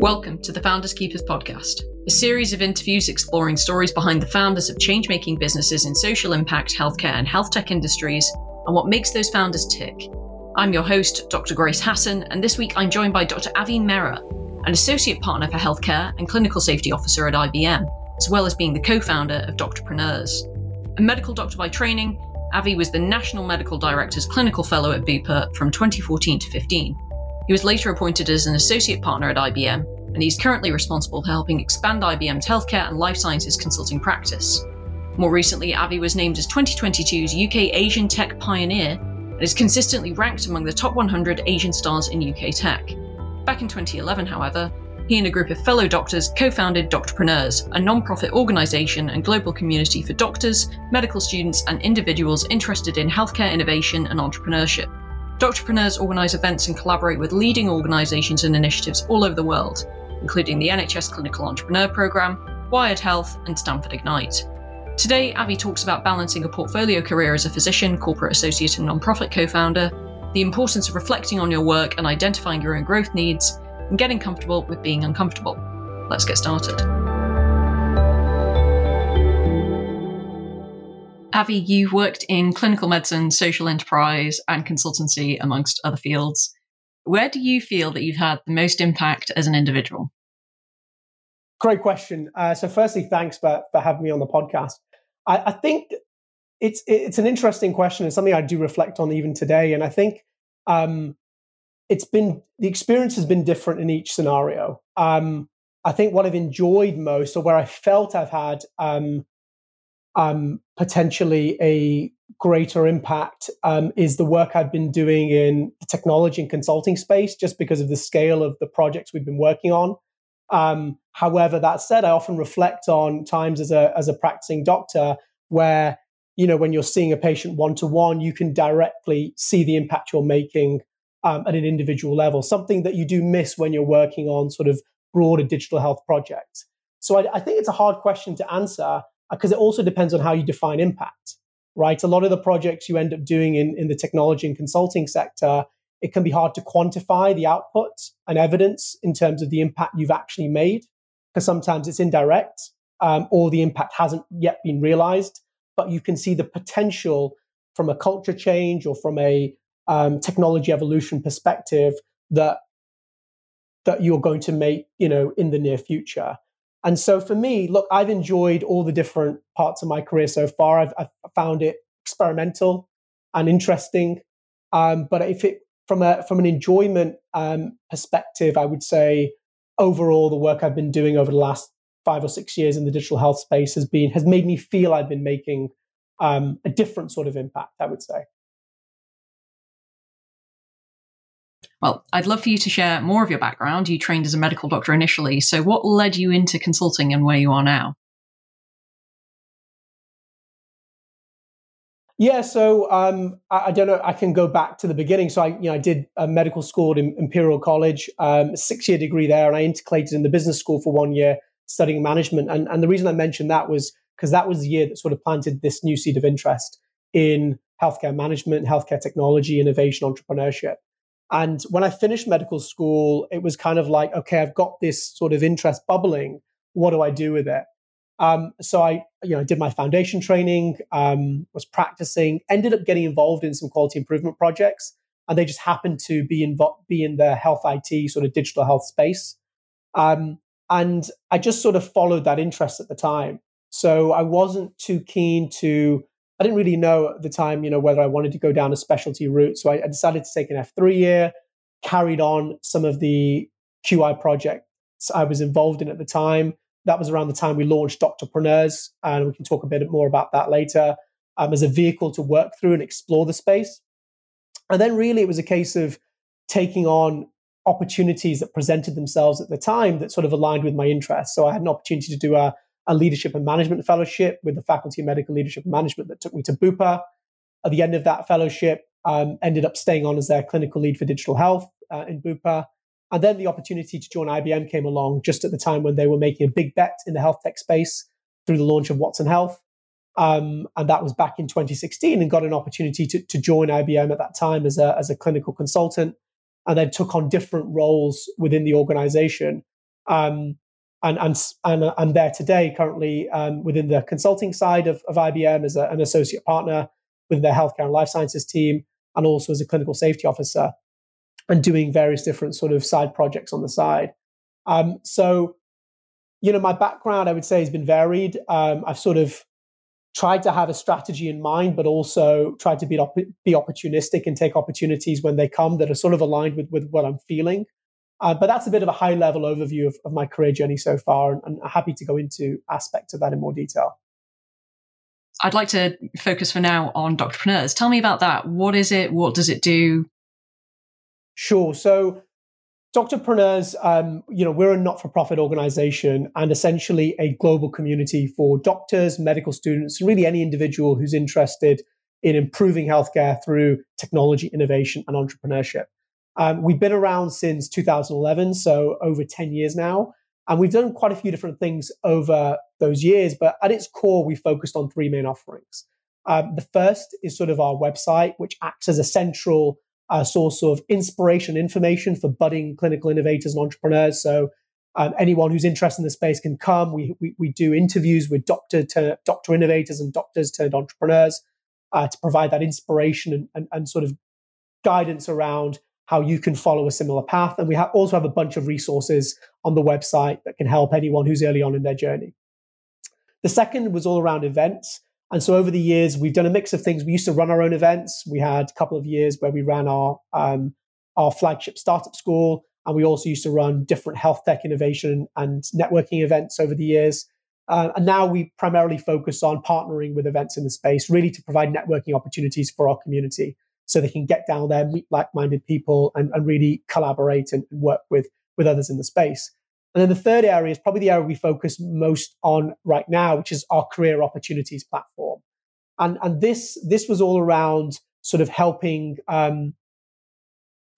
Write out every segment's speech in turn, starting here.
Welcome to the Founders Keepers podcast, a series of interviews exploring stories behind the founders of change making businesses in social impact, healthcare, and health tech industries, and what makes those founders tick. I'm your host, Dr. Grace Hassan, and this week I'm joined by Dr. Avi Mehra, an associate partner for healthcare and clinical safety officer at IBM, as well as being the co founder of Doctorpreneurs. A medical doctor by training, Avi was the National Medical Director's Clinical Fellow at Bupa from 2014 to 15 he was later appointed as an associate partner at IBM, and he's currently responsible for helping expand IBM's healthcare and life sciences consulting practice. More recently, Avi was named as 2022's UK Asian Tech Pioneer and is consistently ranked among the top 100 Asian stars in UK tech. Back in 2011, however, he and a group of fellow doctors co founded Doctorpreneurs, a non profit organisation and global community for doctors, medical students, and individuals interested in healthcare innovation and entrepreneurship. Doctorpreneurs organise events and collaborate with leading organisations and initiatives all over the world, including the NHS Clinical Entrepreneur Programme, Wired Health, and Stanford Ignite. Today, Avi talks about balancing a portfolio career as a physician, corporate associate, and nonprofit co founder, the importance of reflecting on your work and identifying your own growth needs, and getting comfortable with being uncomfortable. Let's get started. Avi, you've worked in clinical medicine, social enterprise, and consultancy, amongst other fields. Where do you feel that you've had the most impact as an individual? Great question. Uh, so, firstly, thanks for, for having me on the podcast. I, I think it's it's an interesting question and something I do reflect on even today. And I think um, it's been the experience has been different in each scenario. Um, I think what I've enjoyed most, or where I felt I've had um, um, potentially a greater impact um, is the work I've been doing in the technology and consulting space, just because of the scale of the projects we've been working on. Um, however, that said, I often reflect on times as a as a practicing doctor where you know when you're seeing a patient one to one, you can directly see the impact you're making um, at an individual level. Something that you do miss when you're working on sort of broader digital health projects. So I, I think it's a hard question to answer because uh, it also depends on how you define impact, right? A lot of the projects you end up doing in, in the technology and consulting sector, it can be hard to quantify the output and evidence in terms of the impact you've actually made, because sometimes it's indirect um, or the impact hasn't yet been realized, but you can see the potential from a culture change or from a um, technology evolution perspective that that you're going to make, you know, in the near future. And so for me, look, I've enjoyed all the different parts of my career so far. I've, I've found it experimental and interesting. Um, but if it from a from an enjoyment um, perspective, I would say overall the work I've been doing over the last five or six years in the digital health space has been has made me feel I've been making um, a different sort of impact. I would say. Well, I'd love for you to share more of your background. You trained as a medical doctor initially. So, what led you into consulting and where you are now? Yeah, so um, I, I, don't know. I can go back to the beginning. So I, you know, I did a medical school in Imperial College, um, six-year degree there, and I integrated in the business school for one year, studying management. And, and the reason I mentioned that was because that was the year that sort of planted this new seed of interest in healthcare management, healthcare technology, innovation, entrepreneurship. And when I finished medical school, it was kind of like, okay, I've got this sort of interest bubbling. What do I do with it? Um, so I, you know, did my foundation training, um, was practicing, ended up getting involved in some quality improvement projects, and they just happened to be in be in the health IT sort of digital health space. Um, and I just sort of followed that interest at the time. So I wasn't too keen to I didn't really know at the time, you know, whether I wanted to go down a specialty route. So I, I decided to take an F3 year, carried on some of the QI projects I was involved in at the time. That was around the time we launched Doctorpreneurs, and we can talk a bit more about that later, um, as a vehicle to work through and explore the space. And then really it was a case of taking on opportunities that presented themselves at the time that sort of aligned with my interests. So I had an opportunity to do a a leadership and management fellowship with the Faculty of Medical Leadership and Management that took me to Bupa. At the end of that fellowship, um, ended up staying on as their clinical lead for digital health uh, in Bupa. And then the opportunity to join IBM came along just at the time when they were making a big bet in the health tech space through the launch of Watson Health. Um, and that was back in 2016 and got an opportunity to, to join IBM at that time as a, as a clinical consultant and then took on different roles within the organization Um, and, and, and I'm there today currently um, within the consulting side of, of IBM as a, an associate partner with their healthcare and life sciences team, and also as a clinical safety officer, and doing various different sort of side projects on the side. Um, so, you know, my background, I would say, has been varied. Um, I've sort of tried to have a strategy in mind, but also tried to be, op- be opportunistic and take opportunities when they come that are sort of aligned with, with what I'm feeling. Uh, but that's a bit of a high level overview of, of my career journey so far, and, and I'm happy to go into aspects of that in more detail. I'd like to focus for now on Doctorpreneurs. Tell me about that. What is it? What does it do? Sure. So, Doctorpreneurs, um, you know, we're a not-for-profit organization and essentially a global community for doctors, medical students, and really any individual who's interested in improving healthcare through technology, innovation, and entrepreneurship. Um, we've been around since 2011, so over 10 years now. And we've done quite a few different things over those years, but at its core, we focused on three main offerings. Um, the first is sort of our website, which acts as a central uh, source of inspiration, information for budding clinical innovators and entrepreneurs. So um, anyone who's interested in the space can come. We, we, we do interviews with doctor to doctor innovators and doctors turned entrepreneurs uh, to provide that inspiration and, and, and sort of guidance around how you can follow a similar path. And we ha- also have a bunch of resources on the website that can help anyone who's early on in their journey. The second was all around events. And so over the years, we've done a mix of things. We used to run our own events. We had a couple of years where we ran our, um, our flagship startup school. And we also used to run different health tech innovation and networking events over the years. Uh, and now we primarily focus on partnering with events in the space, really to provide networking opportunities for our community so they can get down there, meet like-minded people, and, and really collaborate and work with with others in the space. And then the third area is probably the area we focus most on right now, which is our career opportunities platform. And and this this was all around sort of helping um,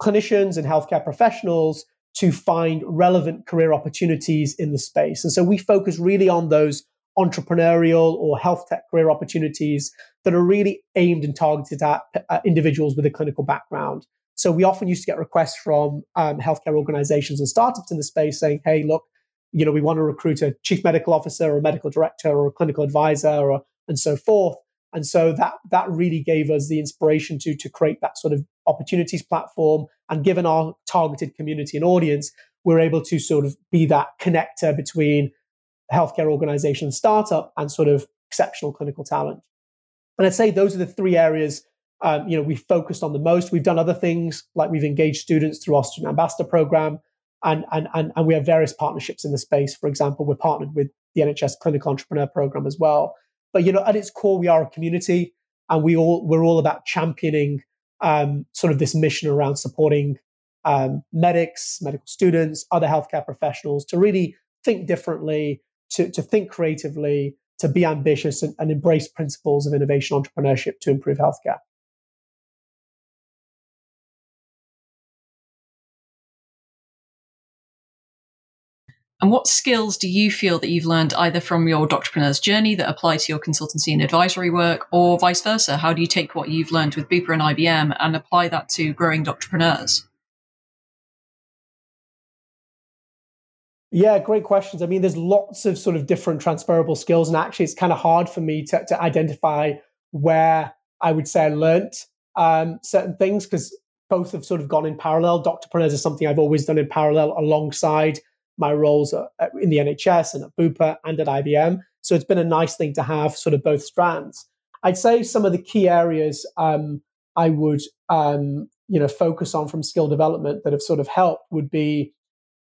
clinicians and healthcare professionals to find relevant career opportunities in the space. And so we focus really on those entrepreneurial or health tech career opportunities that are really aimed and targeted at uh, individuals with a clinical background. So we often used to get requests from um, healthcare organizations and startups in the space saying, hey, look, you know, we want to recruit a chief medical officer or a medical director or a clinical advisor or, and so forth. And so that that really gave us the inspiration to, to create that sort of opportunities platform. And given our targeted community and audience, we're able to sort of be that connector between healthcare organization startup and sort of exceptional clinical talent. And I'd say those are the three areas um, you know we focused on the most. We've done other things like we've engaged students through our student ambassador program, and and and, and we have various partnerships in the space. For example, we're partnered with the NHS Clinical Entrepreneur Program as well. But you know, at its core, we are a community, and we all we're all about championing um, sort of this mission around supporting um, medics, medical students, other healthcare professionals to really think differently, to, to think creatively, to be ambitious and, and embrace principles of innovation entrepreneurship to improve healthcare. And what skills do you feel that you've learned either from your Doctorpreneur's journey that apply to your consultancy and advisory work, or vice versa? How do you take what you've learned with Bupa and IBM and apply that to growing Doctorpreneurs? Yeah, great questions. I mean, there's lots of sort of different transferable skills, and actually, it's kind of hard for me to, to identify where I would say I learnt um, certain things because both have sort of gone in parallel. Doctorpreneurs is something I've always done in parallel alongside my roles in the NHS and at Bupa and at IBM. So it's been a nice thing to have sort of both strands. I'd say some of the key areas um, I would um, you know focus on from skill development that have sort of helped would be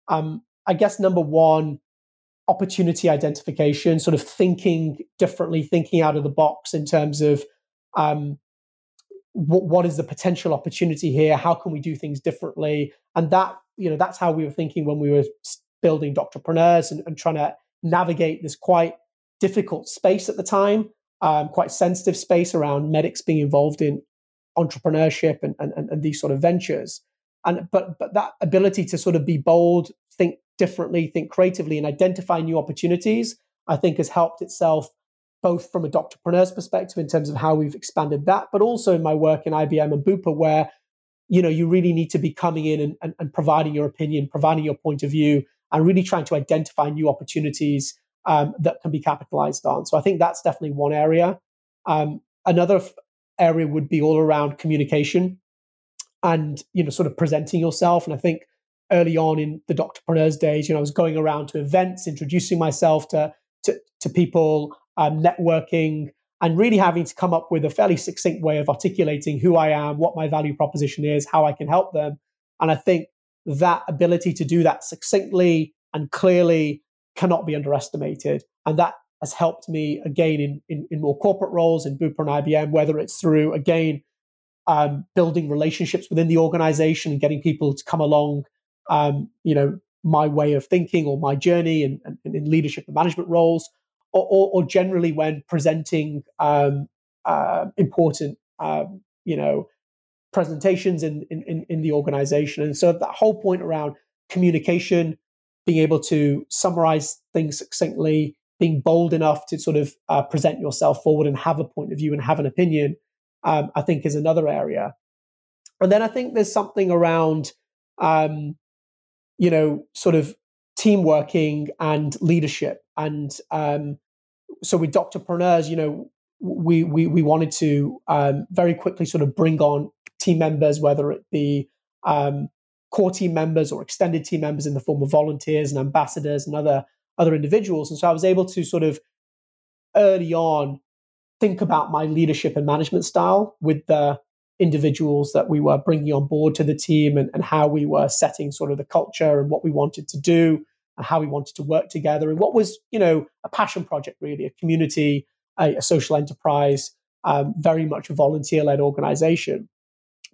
um, I guess number one, opportunity identification, sort of thinking differently, thinking out of the box in terms of um, what, what is the potential opportunity here? How can we do things differently? And that, you know, that's how we were thinking when we were building Doctorpreneurs and, and trying to navigate this quite difficult space at the time, um, quite sensitive space around medics being involved in entrepreneurship and, and, and these sort of ventures. And but but that ability to sort of be bold, think differently, think creatively, and identify new opportunities, I think has helped itself both from a doctorpreneur's perspective in terms of how we've expanded that, but also in my work in IBM and Bupa, where you know you really need to be coming in and, and, and providing your opinion, providing your point of view, and really trying to identify new opportunities um, that can be capitalized on. So I think that's definitely one area. Um, another f- area would be all around communication and you know sort of presenting yourself. And I think early on in the Doctorpreneurs days, you know, I was going around to events, introducing myself to to, to people, um, networking, and really having to come up with a fairly succinct way of articulating who I am, what my value proposition is, how I can help them. And I think that ability to do that succinctly and clearly cannot be underestimated. And that has helped me again in, in, in more corporate roles in Bupa and IBM, whether it's through, again, um, building relationships within the organization and getting people to come along, um, you know, my way of thinking or my journey and, in leadership and management roles, or, or, or generally when presenting um, uh, important, um, you know, presentations in, in, in the organization. And so that whole point around communication, being able to summarize things succinctly, being bold enough to sort of uh, present yourself forward and have a point of view and have an opinion, um, I think is another area. And then I think there's something around, um, you know, sort of team working and leadership. And um, so with Doctorpreneurs, you know, we we we wanted to um, very quickly sort of bring on team members, whether it be um, core team members or extended team members in the form of volunteers and ambassadors and other other individuals. And so I was able to sort of early on think about my leadership and management style with the individuals that we were bringing on board to the team and, and how we were setting sort of the culture and what we wanted to do and how we wanted to work together and what was you know a passion project really a community a, a social enterprise um, very much a volunteer led organization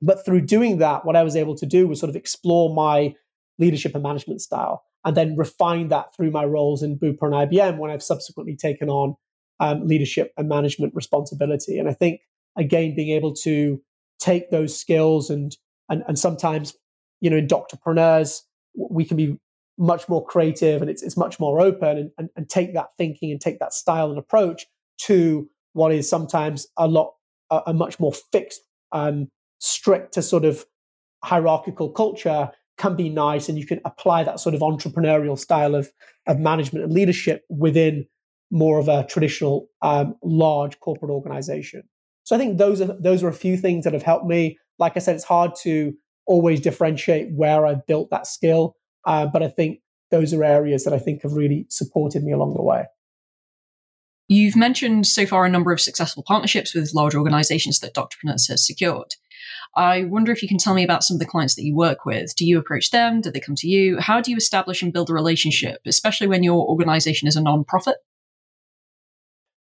but through doing that, what I was able to do was sort of explore my leadership and management style and then refine that through my roles in Bupa and IBM when I've subsequently taken on um, leadership and management responsibility. And I think, again, being able to take those skills and, and, and sometimes, you know, in Doctorpreneurs, we can be much more creative and it's, it's much more open and, and, and take that thinking and take that style and approach to what is sometimes a lot, a, a much more fixed um, strict to sort of hierarchical culture can be nice and you can apply that sort of entrepreneurial style of, of management and leadership within more of a traditional um, large corporate organization so i think those are those are a few things that have helped me like i said it's hard to always differentiate where i've built that skill uh, but i think those are areas that i think have really supported me along the way You've mentioned so far a number of successful partnerships with large organizations that Doctorpreneurs has secured. I wonder if you can tell me about some of the clients that you work with. Do you approach them? Do they come to you? How do you establish and build a relationship, especially when your organization is a nonprofit?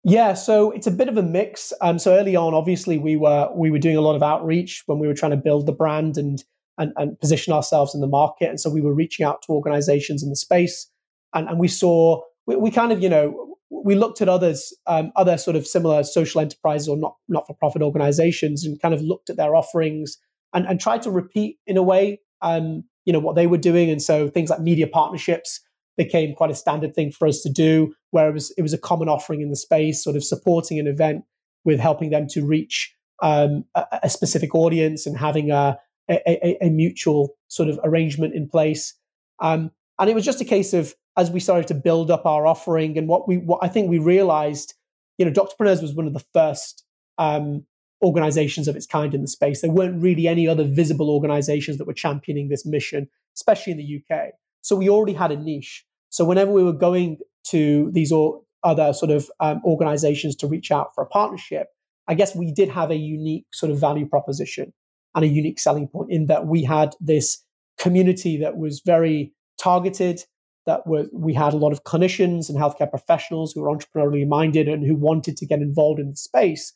Yeah, so it's a bit of a mix. Um, so early on, obviously, we were we were doing a lot of outreach when we were trying to build the brand and and, and position ourselves in the market. And so we were reaching out to organizations in the space, and, and we saw we, we kind of you know we looked at others, um, other sort of similar social enterprises or not not for profit organizations, and kind of looked at their offerings and, and tried to repeat in a way, um, you know, what they were doing. And so things like media partnerships became quite a standard thing for us to do, where it was it was a common offering in the space, sort of supporting an event with helping them to reach um, a, a, specific audience and having a, a, a, mutual sort of arrangement in place. Um, and it was just a case of as we started to build up our offering and what we what I think we realized, you know, Doctorpreneurs was one of the first um, organizations of its kind in the space. There weren't really any other visible organizations that were championing this mission, especially in the UK. So we already had a niche. So whenever we were going to these or other sort of um, organizations to reach out for a partnership, I guess we did have a unique sort of value proposition and a unique selling point in that we had this community that was very targeted that were we had a lot of clinicians and healthcare professionals who were entrepreneurially minded and who wanted to get involved in the space.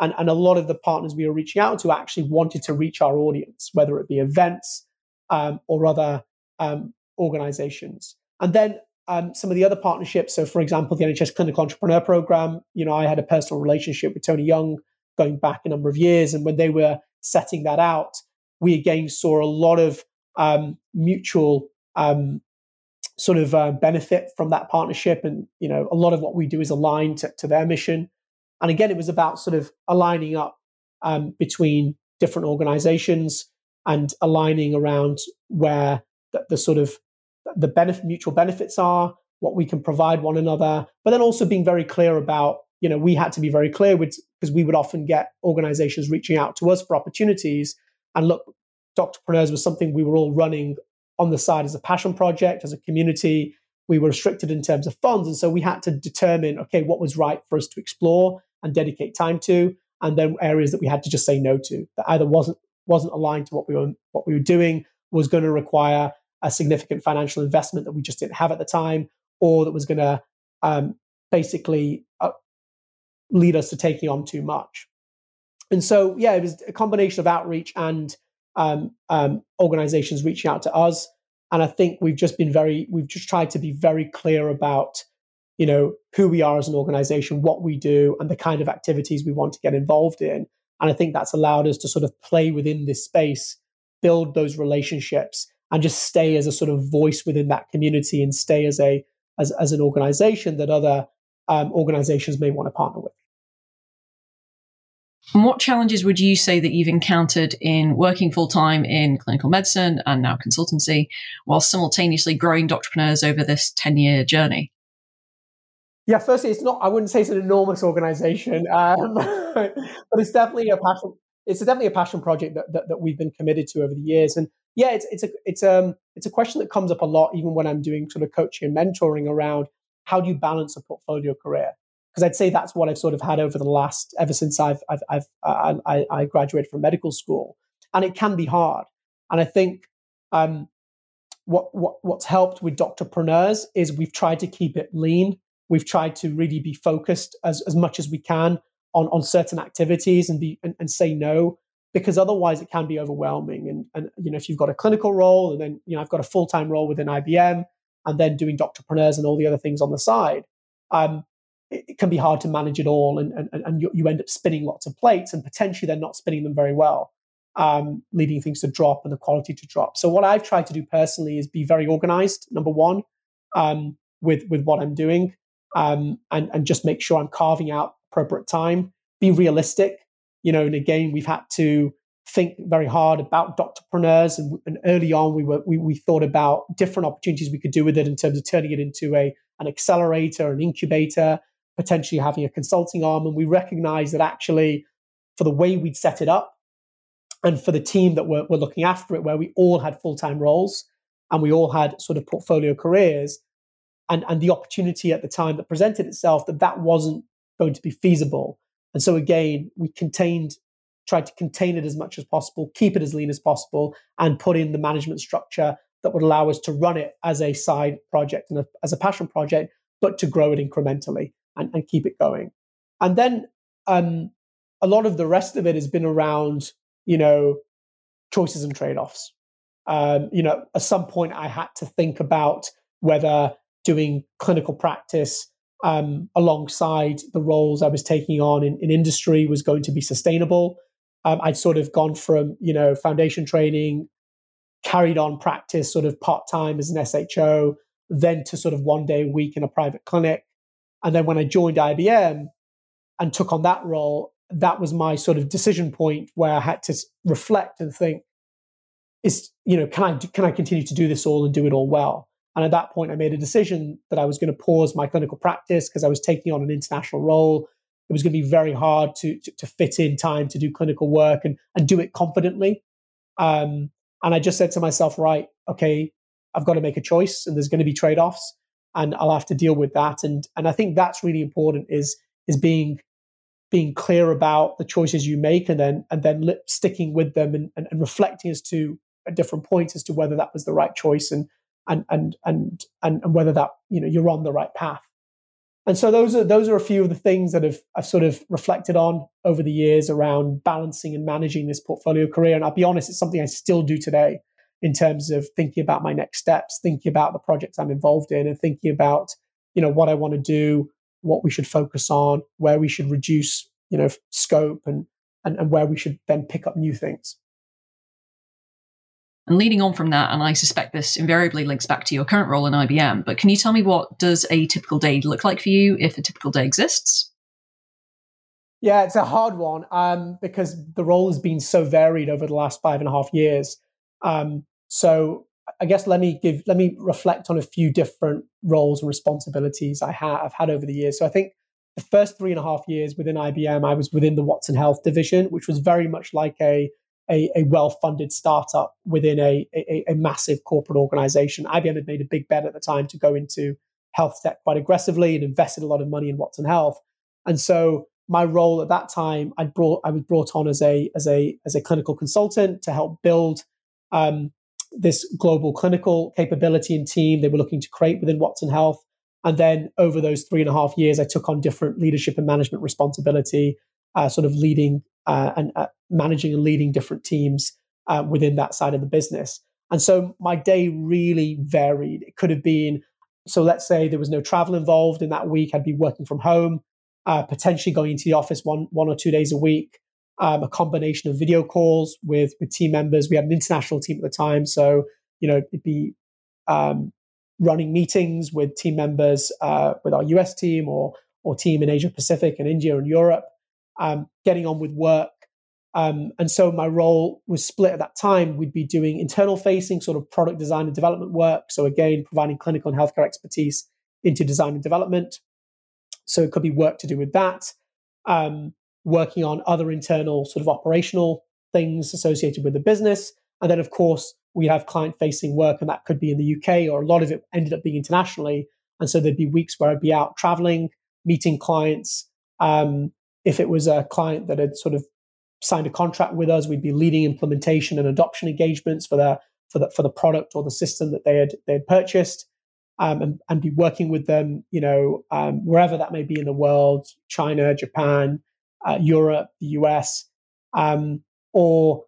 And, and a lot of the partners we were reaching out to actually wanted to reach our audience, whether it be events um, or other um, organizations. And then um, some of the other partnerships. So, for example, the NHS Clinical Entrepreneur Program. You know, I had a personal relationship with Tony Young going back a number of years, and when they were setting that out, we again saw a lot of um, mutual um, sort of uh, benefit from that partnership. And, you know, a lot of what we do is aligned to, to their mission. And again, it was about sort of aligning up um, between different organizations and aligning around where the, the, sort of the benefit, mutual benefits are, what we can provide one another, but then also being very clear about, you know, we had to be very clear with because we would often get organizations reaching out to us for opportunities. And look, Doctorpreneurs was something we were all running on the side as a passion project, as a community. We were restricted in terms of funds. And so we had to determine, okay, what was right for us to explore and dedicate time to, and then areas that we had to just say no to, that either wasn't wasn't aligned to what we were what we were doing, was going to require a significant financial investment that we just didn't have at the time, or that was going to um, basically uh, lead us to taking on too much. And so, yeah, it was a combination of outreach and um, um, organizations reaching out to us. And I think we've just been very, we've just tried to be very clear about, you know, who we are as an organization, what we do, and the kind of activities we want to get involved in. And I think that's allowed us to sort of play within this space, build those relationships, and just stay as a sort of voice within that community and stay as a as, as an organization that other um, organizations may want to partner with. And what challenges would you say that you've encountered in working full time in clinical medicine and now consultancy, while simultaneously growing Doctorpreneurs over this 10 year journey? Yeah, firstly, it's not, I wouldn't say it's an enormous organization, um, but it's definitely a passion. It's definitely a passion project that, that, that, we've been committed to over the years. And yeah, it's, it's a, it's, um, it's a question that comes up a lot, even when I'm doing sort of coaching and mentoring around how do you balance a portfolio career? because I'd say that's what I've sort of had over the last ever since I've I've, I've I, I, graduated from medical school, and it can be hard. And I think um, what what what's helped with Doctorpreneurs is we've tried to keep it lean. We've tried to really be focused as as much as we can on on certain activities and be and, and say no because otherwise it can be overwhelming. And and you know if you've got a clinical role and then you know I've got a full time role within IBM and then doing Doctorpreneurs and all the other things on the side. Um, it can be hard to manage it all and, and, and you, you end up spinning lots of plates and potentially they're not spinning them very well um, leading things to drop and the quality to drop so what i've tried to do personally is be very organized number one um, with with what i'm doing um, and, and just make sure i'm carving out appropriate time be realistic you know and again we've had to think very hard about doctorpreneurs and, and early on we were we, we thought about different opportunities we could do with it in terms of turning it into a an accelerator an incubator potentially having a consulting arm. And we recognized that actually, for the way we'd set it up and for the team that were, were looking after it, where we all had full time roles and we all had sort of portfolio careers, and, and the opportunity at the time that presented itself, that that wasn't going to be feasible. And so, again, we contained, tried to contain it as much as possible, keep it as lean as possible, and put in the management structure that would allow us to run it as a side project and a, as a passion project, but to grow it incrementally and, and keep it going. And then um, a lot of the rest of it has been around, you know, choices and trade offs. Um, you know, at some point I had to think about whether doing clinical practice um, alongside the roles I was taking on in, in industry was going to be sustainable. Um, I'd sort of gone from, you know, foundation training, carried on practice sort of part time as an SHO, then to sort of one day a week in a private clinic. And then when I joined IBM and took on that role, that was my sort of decision point where I had to reflect and think, is you know, can I can I continue to do this all and do it all well? And at that point, I made a decision that I was going to pause my clinical practice because I was taking on an international role. It was going to be very hard to, to, to fit in time to do clinical work and, and do it confidently. Um, and I just said to myself, right, okay, I've got to make a choice and there's going to be trade offs and I'll have to deal with that. And and I think that's really important is is being being clear about the choices you make and then and then sticking with them and, and, and, reflecting as to at different points as to whether that was the right choice and and and and and, and whether that you know you're on the right path. And so those are those are a few of the things that I've, I've sort of reflected on over the years around balancing and managing this portfolio career. And I'll be honest, it's something I still do today in terms of thinking about my next steps, thinking about the projects I'm involved in, and thinking about you know what I want to do, what we should focus on, where we should reduce you know scope, and and, and where we should then pick up new things. And leading on from that, and I suspect this invariably links back to your current role in IBM, but can you tell me what does a typical day look like for you if a typical day exists? Yeah, it's a hard one um, because the role has been so varied over the last five and a half years. Um, so I guess let me give let me reflect on a few different roles and responsibilities I have had over the years. So I think the first three and a half years within IBM, I was within the Watson Health division, which was very much like a a, a well-funded startup within a, a, a massive corporate organization. IBM had made a big bet at the time to go into health tech quite aggressively and invested a lot of money in Watson Health. And so my role at that time, I brought I was brought on as a as a as a clinical consultant to help build um, this global clinical capability and team they were looking to create within Watson Health. And then over those three and a half years, I took on different leadership and management responsibility, uh, sort of leading uh, and uh, managing and leading different teams uh, within that side of the business. And so my day really varied. It could have been so. Let's say there was no travel involved in that week. I'd be working from home, uh, potentially going into the office one one or two days a week um, a combination of video calls with with team members. We had an international team at the time, so you know it'd be um, running meetings with team members uh, with our US team or or team in Asia Pacific and India and Europe, um, getting on with work. Um, and so my role was split at that time. We'd be doing internal facing sort of product design and development work. So again, providing clinical and healthcare expertise into design and development. So it could be work to do with that. Um, working on other internal sort of operational things associated with the business. And then, of course, we have client facing work, and that could be in the UK, or a lot of it ended up being internationally. And so there'd be weeks where I'd be out traveling, meeting clients. Um, if it was a client that had sort of signed a contract with us, we'd be leading implementation and adoption engagements for the for the for the product or the system that they had they had purchased, um, and, and be working with them, you know, um, wherever that may be in the world, China, Japan, uh, Europe, the US, um, or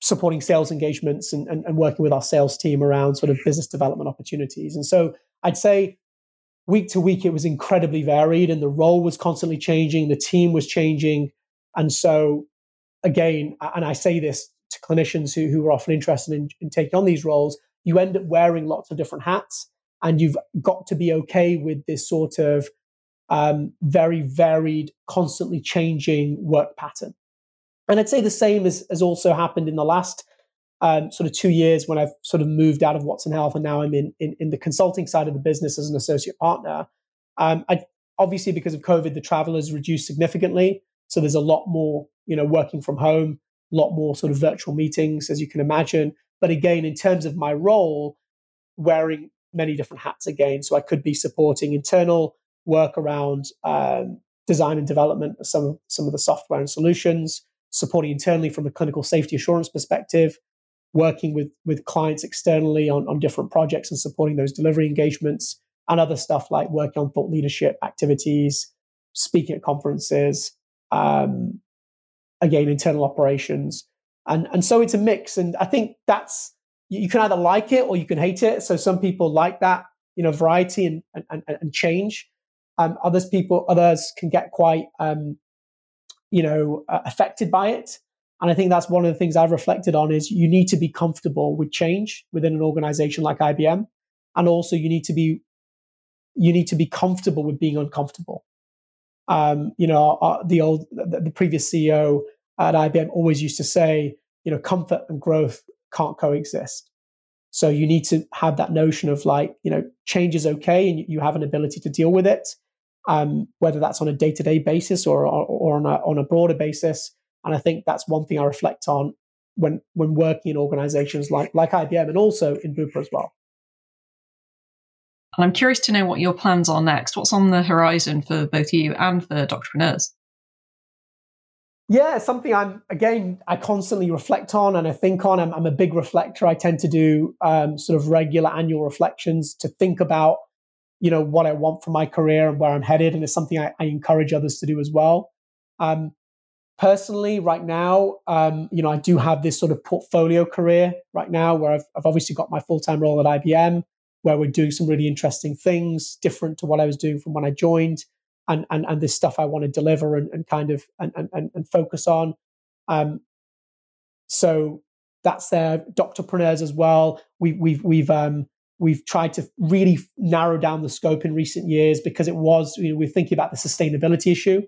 supporting sales engagements and, and, and, working with our sales team around sort of business development opportunities. And so I'd say week to week, it was incredibly varied and the role was constantly changing, the team was changing. And so, again, and I say this to clinicians who, who are often interested in, in taking on these roles, you end up wearing lots of different hats and you've got to be okay with this sort of um, very varied, constantly changing work pattern. And I'd say the same has, has also happened in the last um, sort of two years when I've sort of moved out of Watson Health and now I'm in, in, in the consulting side of the business as an associate partner. Um, I, obviously, because of COVID, the travel has reduced significantly. So there's a lot more, you know, working from home, a lot more sort of virtual meetings, as you can imagine. But again, in terms of my role, wearing many different hats again. So I could be supporting internal work around um, design and development of some, some of the software and solutions, supporting internally from a clinical safety assurance perspective, working with, with clients externally on, on different projects and supporting those delivery engagements, and other stuff like working on thought leadership activities, speaking at conferences, um, again, internal operations. And, and so it's a mix. And I think that's, you can either like it or you can hate it. So some people like that, you know, variety and, and, and change. Um, others people, others can get quite, um, you know, uh, affected by it. And I think that's one of the things I've reflected on is you need to be comfortable with change within an organization like IBM, and also you need to be you need to be comfortable with being uncomfortable. Um, you know, our, the old the, the previous CEO at IBM always used to say, you know, comfort and growth can't coexist. So you need to have that notion of like, you know, change is okay and you have an ability to deal with it um, whether that's on a day to day basis or, or, on, a, on a broader basis. And I think that's one thing I reflect on when, when working in organizations like, like IBM and also in Bupa as well. And I'm curious to know what your plans are next. What's on the horizon for both you and for Doctorpreneurs? Yeah, something I'm again I constantly reflect on and I think on. I'm, I'm a big reflector. I tend to do um, sort of regular annual reflections to think about you know what I want for my career and where I'm headed, and it's something I, I encourage others to do as well. Um, personally, right now, um, you know, I do have this sort of portfolio career right now where I've, I've obviously got my full time role at IBM, where we're doing some really interesting things, different to what I was doing from when I joined, and and, and this stuff I want to deliver and, and kind of and, and, and focus on. Um, so that's there. Doctorpreneurs as well. We, we've we've um, We've tried to really narrow down the scope in recent years because it was, you know, we're thinking about the sustainability issue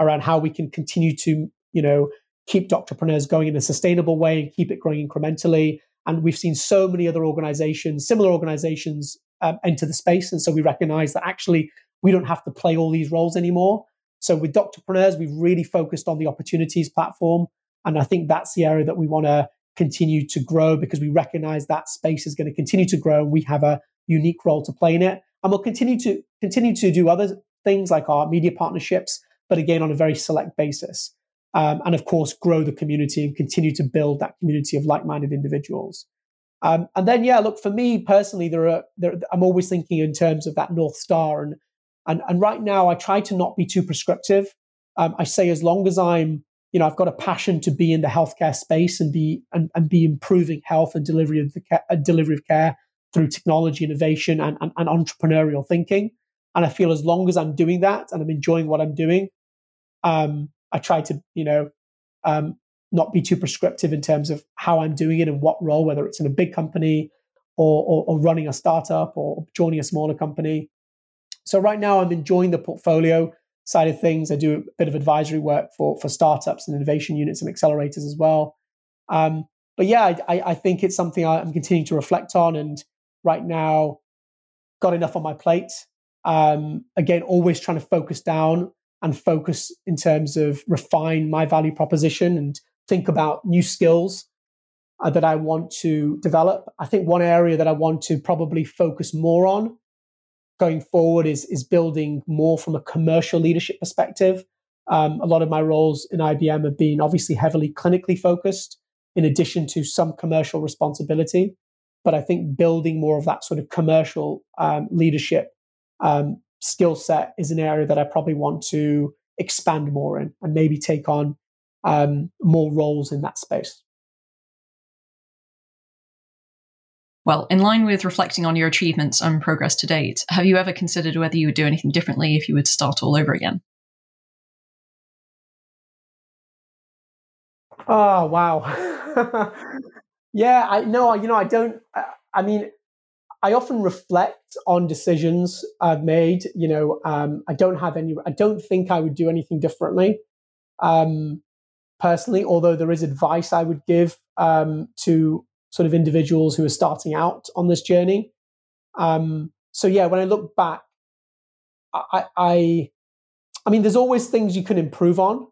around how we can continue to, you know, keep Doctorpreneurs going in a sustainable way and keep it growing incrementally. And we've seen so many other organizations, similar organizations, um, enter the space. And so we recognize that actually we don't have to play all these roles anymore. So with Doctorpreneurs, we've really focused on the opportunities platform. And I think that's the area that we want to continue to grow because we recognize that space is going to continue to grow and we have a unique role to play in it. And we'll continue to continue to do other things like our media partnerships, but again on a very select basis. Um, and of course, grow the community and continue to build that community of like-minded individuals. Um, and then, yeah, look for me personally, there are there, I'm always thinking in terms of that north star, and and and right now I try to not be too prescriptive. Um, I say as long as I'm you know, I've got a passion to be in the healthcare space and be and, and be improving health and delivery of the care, uh, delivery of care through technology innovation and, and, and, entrepreneurial thinking. And I feel as long as I'm doing that and I'm enjoying what I'm doing, um, I try to you know um, not be too prescriptive in terms of how I'm doing it and what role, whether it's in a big company or, or, or running a startup or joining a smaller company. So right now I'm enjoying the portfolio side of things. I do a bit of advisory work for for startups and innovation units and accelerators as well. Um, but yeah, I, I, think it's something I'm continuing to reflect on, and right now, got enough on my plate. Um, again, always trying to focus down and focus in terms of refine my value proposition and think about new skills uh, that I want to develop. I think one area that I want to probably focus more on going forward is is building more from a commercial leadership perspective. Um, a lot of my roles in IBM have been obviously heavily clinically focused, in addition to some commercial responsibility. But I think building more of that sort of commercial um, leadership um, skill set is an area that I probably want to expand more in and maybe take on um, more roles in that space. Well, in line with reflecting on your achievements and progress to date, have you ever considered whether you would do anything differently if you were to start all over again? Oh wow, yeah. I no, you know, I don't. I mean, I often reflect on decisions I've made. You know, um, I don't have any. I don't think I would do anything differently, um, personally. Although there is advice I would give um, to sort of individuals who are starting out on this journey. Um, so yeah, when I look back, I, I, I mean, there's always things you can improve on,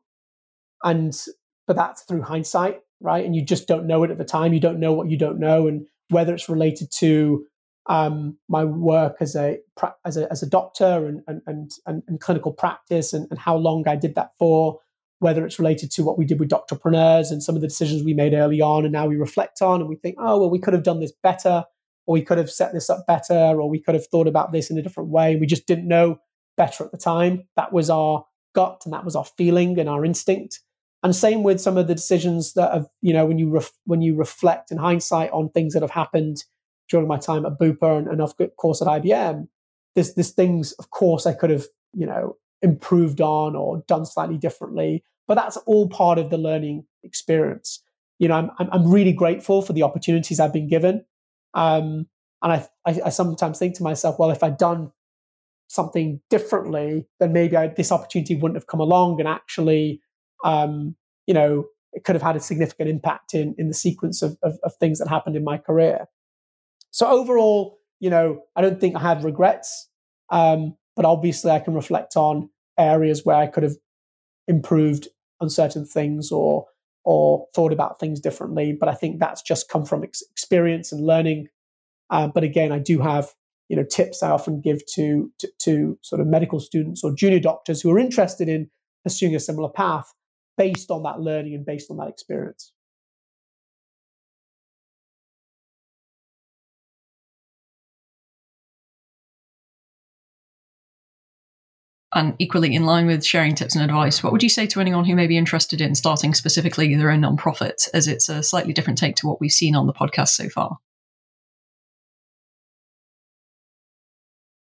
and but that's through hindsight, right? And you just don't know it at the time. You don't know what you don't know, and whether it's related to um, my work as a as a as a doctor and and and, and clinical practice, and, and how long I did that for, whether it's related to what we did with Doctorpreneurs and some of the decisions we made early on and now we reflect on and we think, oh, well, we could have done this better, or we could have set this up better, or we could have thought about this in a different way. We just didn't know better at the time. That was our gut and that was our feeling and our instinct. And same with some of the decisions that have, you know, when you ref- when you reflect in hindsight on things that have happened during my time at Bupa and, and of course at IBM, there's there's things, of course, I could have, you know, improved on or done slightly differently. But that's all part of the learning experience. You know, I'm, I'm really grateful for the opportunities I've been given. Um, and I, I, I, sometimes think to myself, well, if I'd done something differently, then maybe I, this opportunity wouldn't have come along. And actually, um, you know, it could have had a significant impact in, in the sequence of, of, of things that happened in my career. So overall, you know, I don't think I have regrets. Um, but obviously, I can reflect on areas where I could have improved on certain things or or thought about things differently. But I think that's just come from ex- experience and learning. Uh, but again, I do have you know tips I often give to, to to sort of medical students or junior doctors who are interested in pursuing a similar path based on that learning and based on that experience. And equally, in line with sharing tips and advice, what would you say to anyone who may be interested in starting specifically their own nonprofit, as it's a slightly different take to what we've seen on the podcast so far?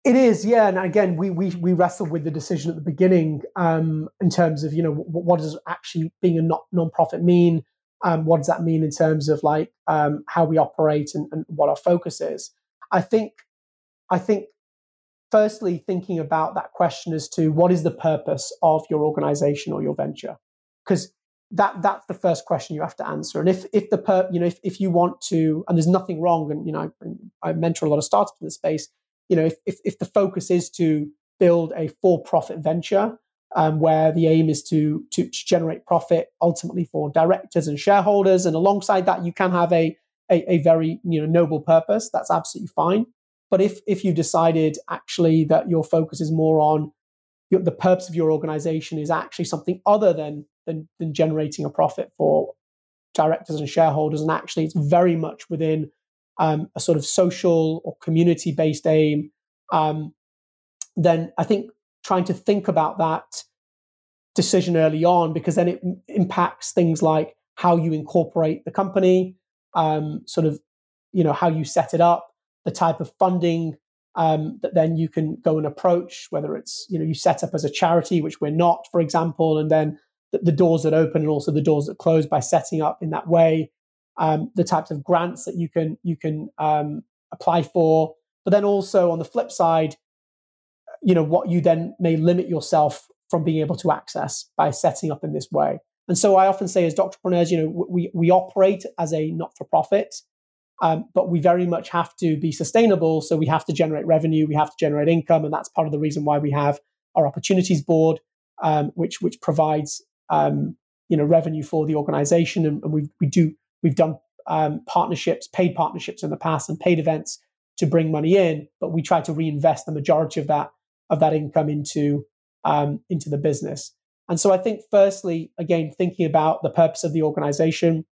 It is, yeah. And again, we we we wrestled with the decision at the beginning um, in terms of you know what, what does actually being a not nonprofit mean? Um, what does that mean in terms of like um, how we operate and, and what our focus is? I think I think firstly thinking about that question as to what is the purpose of your organization or your venture because that that's the first question you have to answer. And if if the per, you know if, if you want to, and there's nothing wrong, and you know I, I mentor a lot of startups in the space. You know if, if if the focus is to build a for-profit venture um, where the aim is to, to, generate profit ultimately for directors and shareholders, and alongside that you can have a a, a very you know noble purpose. That's absolutely fine. But if if you decided actually that your focus is more on your, the purpose of your organization is actually something other than, than than generating a profit for directors and shareholders, and actually it's very much within um, a sort of social or community based aim, um, then I think trying to think about that decision early on because then it m- impacts things like how you incorporate the company, um, sort of, you know, how you set it up, the type of funding um, that then you can go and approach, whether it's, you know, you set up as a charity, which we're not, for example, and then the, the doors that open and also the doors that close by setting up in that way, um, the types of grants that you can you can um, apply for, but then also on the flip side, you know, what you then may limit yourself from being able to access by setting up in this way. And so I often say, as entrepreneurs, you know, we we operate as a not for profit, um, but we very much have to be sustainable. So we have to generate revenue, we have to generate income, and that's part of the reason why we have our opportunities board, um, which which provides um, you know revenue for the organization, and, and we we do we've done um, partnerships, paid partnerships in the past, and paid events to bring money in, but we try to reinvest the majority of that of that income into um, into the business. And so I think, firstly, again, thinking about the purpose of the organization,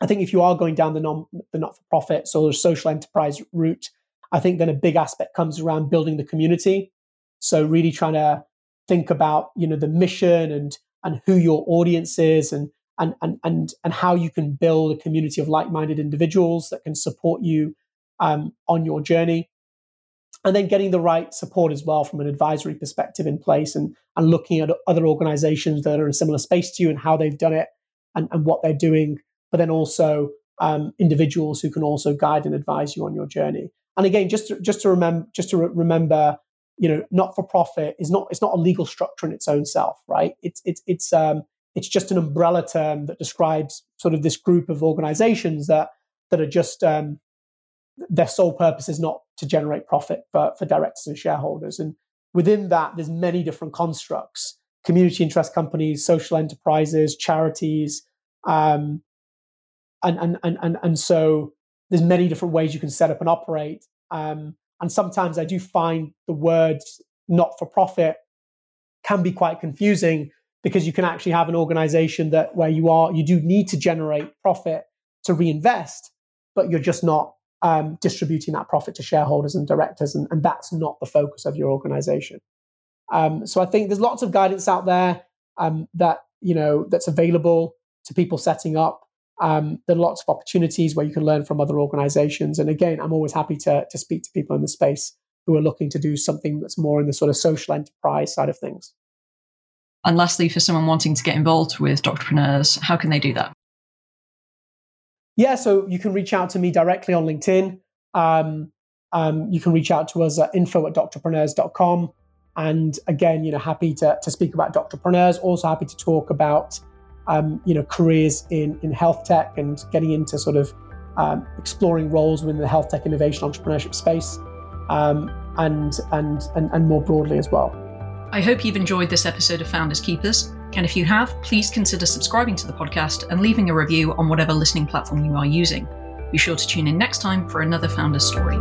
I think if you are going down the non the not for profit or social enterprise route, I think then a big aspect comes around building the community. So really trying to think about you know the mission and and who your audience is and and and and, and how you can build a community of like-minded individuals that can support you um, on your journey and then getting the right support as well from an advisory perspective in place and, and looking at other organizations that are in a similar space to you and how they've done it and, and what they're doing, but then also um, individuals who can also guide and advise you on your journey. And again, just to, just to remember, just to re- remember, you know, not for profit is not it's not a legal structure in its own self, right? It's it's it's um, it's just an umbrella term that describes sort of this group of organizations that that are just um, their sole purpose is not to generate profit for, for directors and shareholders. And within that, there's many different constructs community interest companies, social enterprises, charities. Um, and, and, and, and, and so there's many different ways you can set up and operate. Um, and sometimes I do find the words not for profit can be quite confusing because you can actually have an organization that where you are, you do need to generate profit to reinvest, but you're just not um, distributing that profit to shareholders and directors, and, and that's not the focus of your organization. Um, so I think there's lots of guidance out there um, that you know that's available to people setting up. Um, there are lots of opportunities where you can learn from other organizations, and again, I'm always happy to to speak to people in the space who are looking to do something that's more in the sort of social enterprise side of things. And lastly, for someone wanting to get involved with Doctorpreneurs, how can they do that? Yeah, so you can reach out to me directly on LinkedIn. Um, um, you can reach out to us at info at doctorpreneurs.com. And again, you know, happy to, to speak about doctorpreneurs, also happy to talk about, um, you know, careers in, in health tech and getting into sort of um, exploring roles within the health tech innovation entrepreneurship space um, and, and, and, and more broadly as well. I hope you've enjoyed this episode of Founders Keepers. And if you have, please consider subscribing to the podcast and leaving a review on whatever listening platform you are using. Be sure to tune in next time for another Founders story.